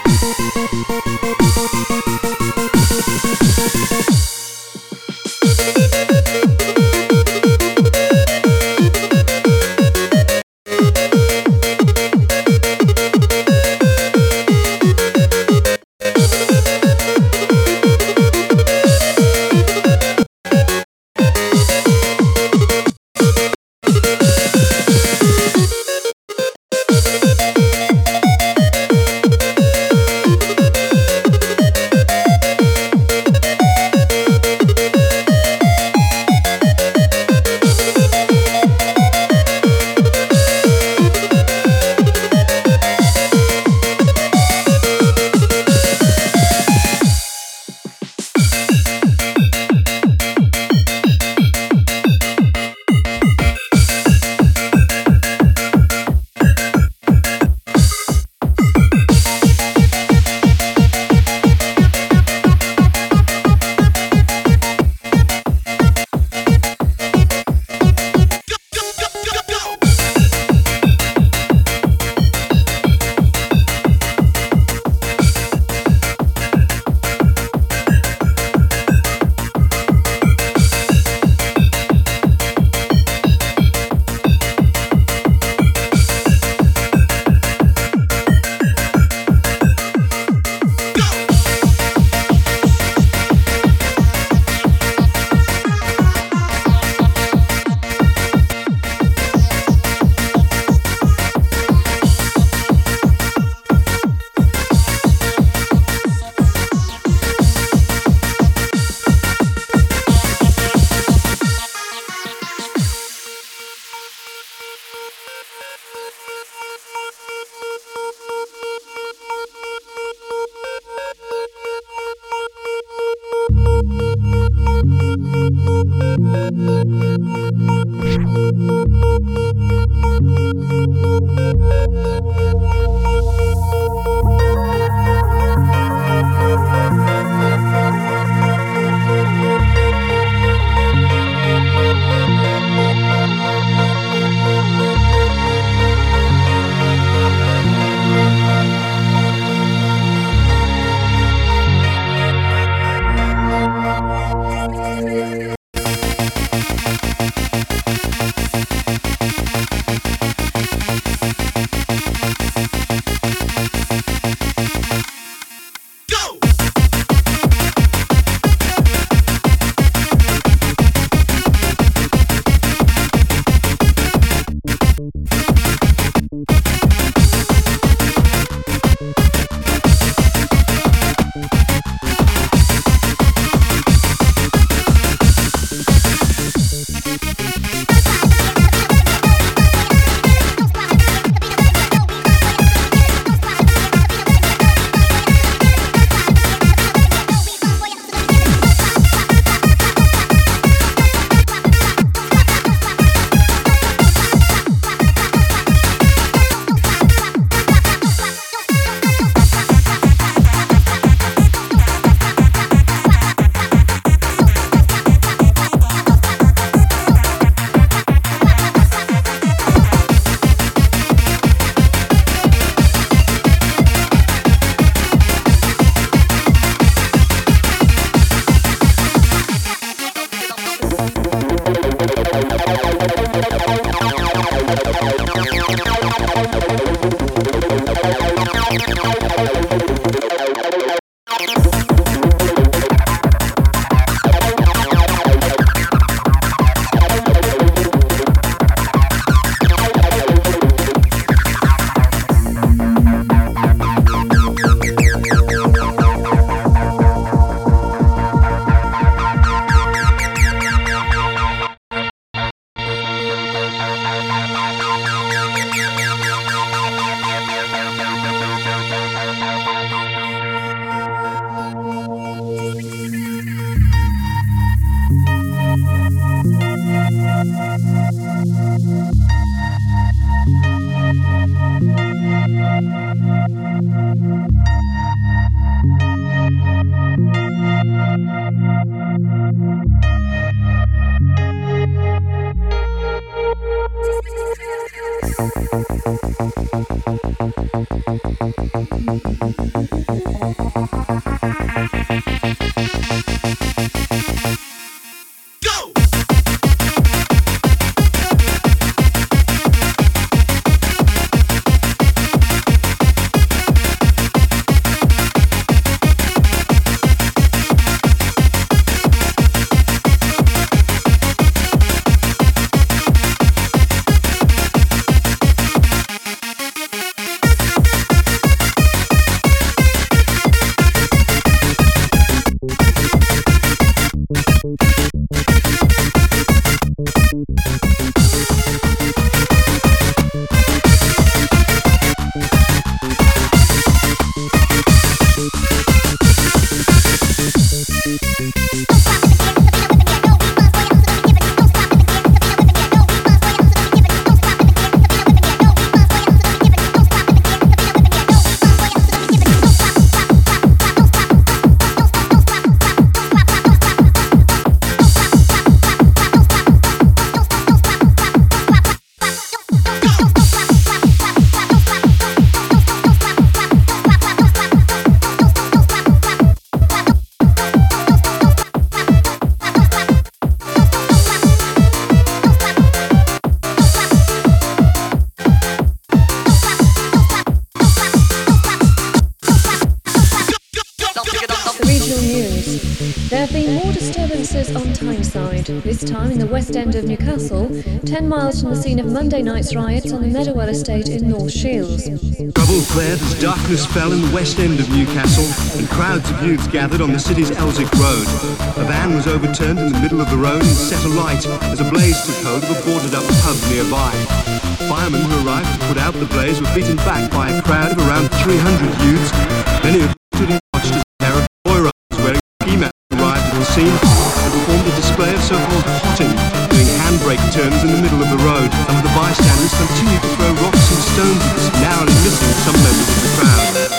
Thank you. Thank you. Monday night's riots on the Meadowell estate in North Shields. Trouble flared as darkness fell in the West End of Newcastle and crowds of youths gathered on the city's Elswick Road. A van was overturned in the middle of the road and set alight as a blaze took hold of a boarded up pub nearby. Firemen who arrived to put out the blaze were beaten back by a crowd of around 300 youths, many of whom watched as a pair of boy riders wearing ski masks arrived at the scene and performed a display of so-called potting, handbrake turns in the middle of the road. Of the bystanders continue to throw rocks and stones at us, narrowly missing some members of the crowd.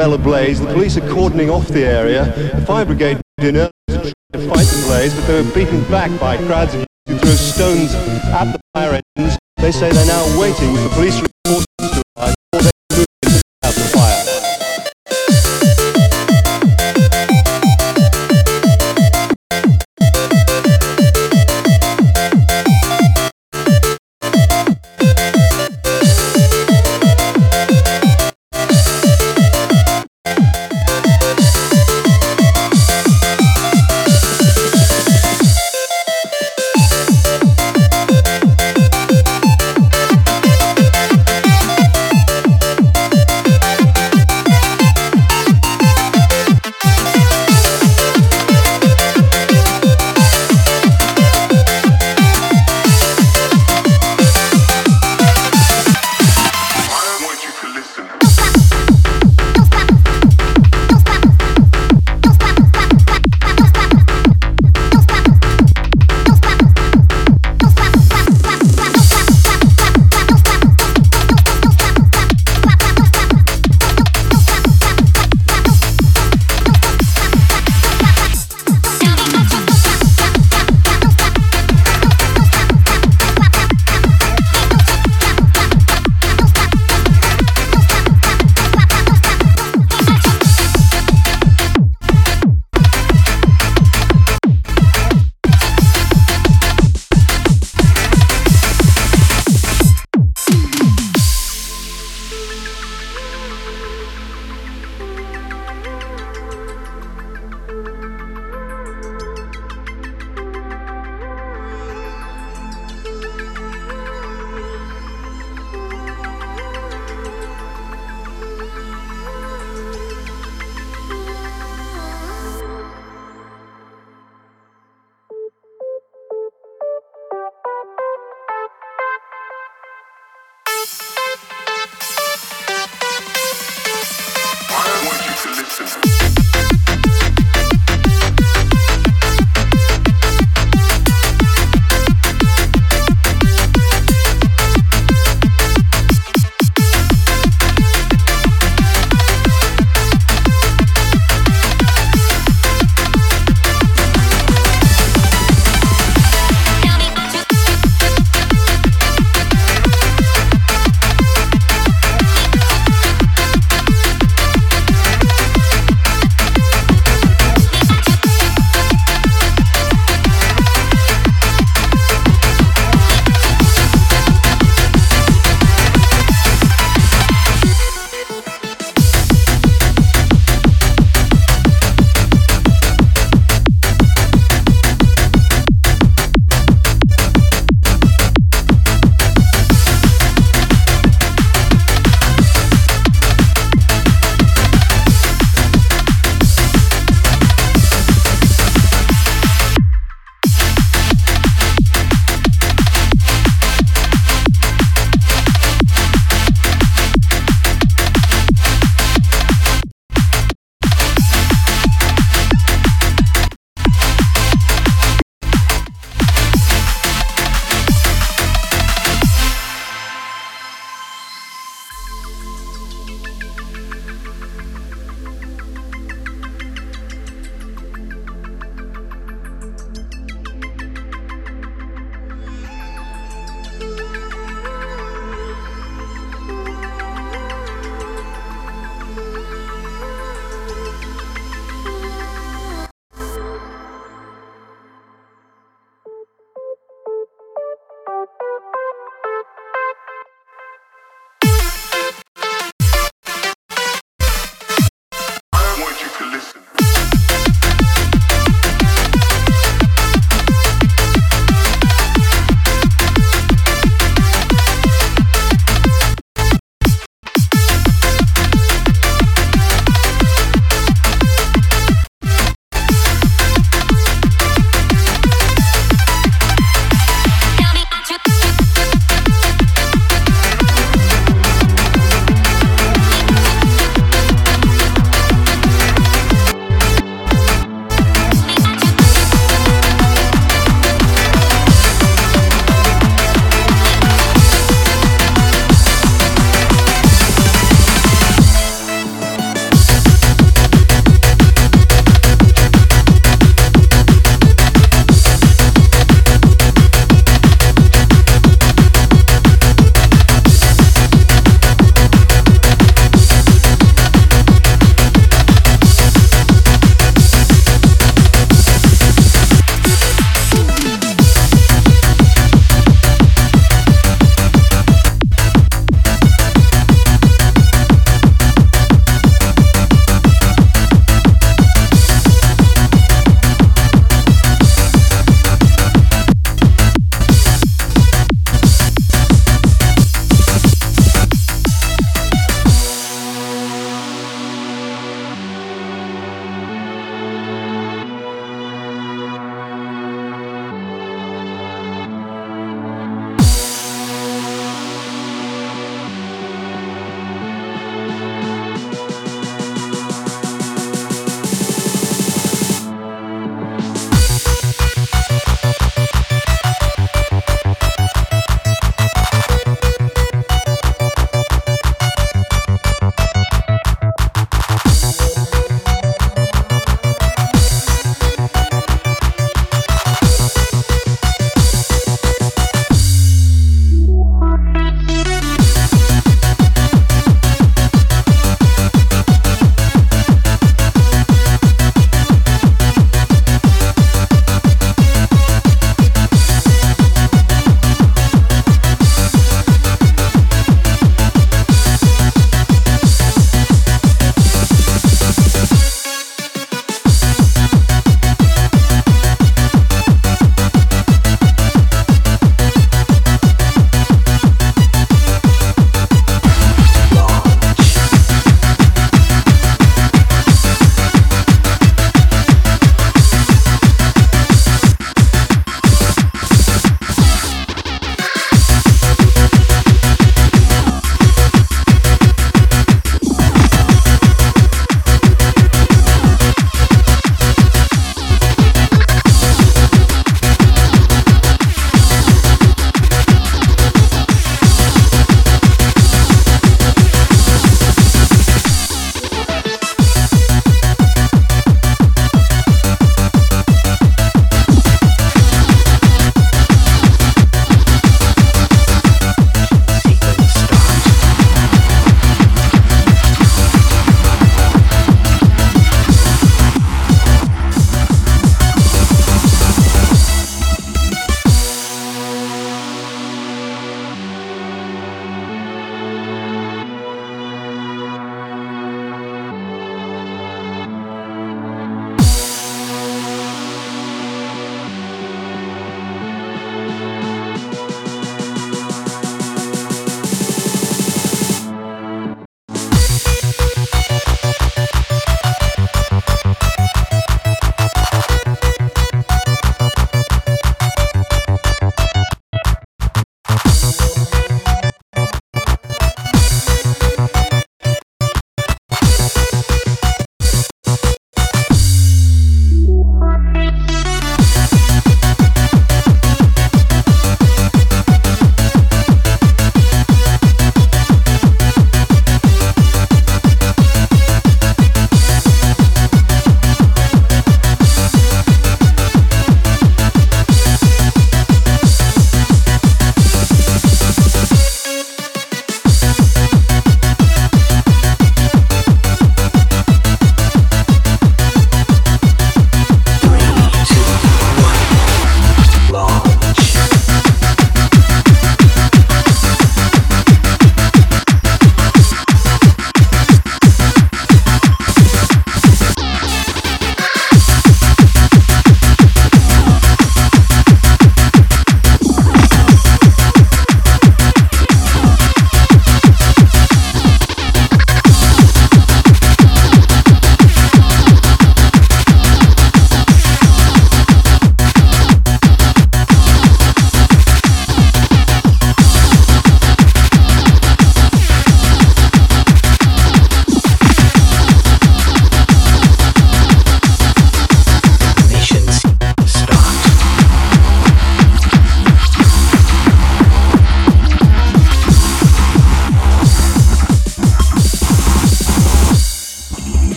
Well ablaze. The police are cordoning off the area. The fire brigade did early to to fight the blaze, but they were beaten back by crowds who throw stones at the fire engines. They say they're now waiting for police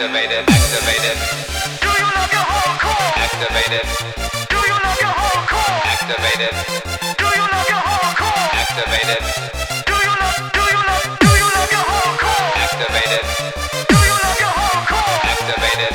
Activated. Activated. Do you love your hardcore? Activated. Do you love your hardcore? Activated. Do you love your hardcore? Activated. Do you love? Do you love? Do you love your hardcore? Activated. Do you love your hardcore? Activated.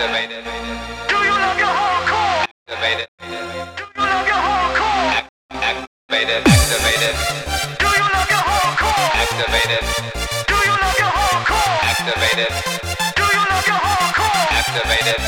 activated. Do you love your hardcore? Activated. Do you love your hardcore? Activated.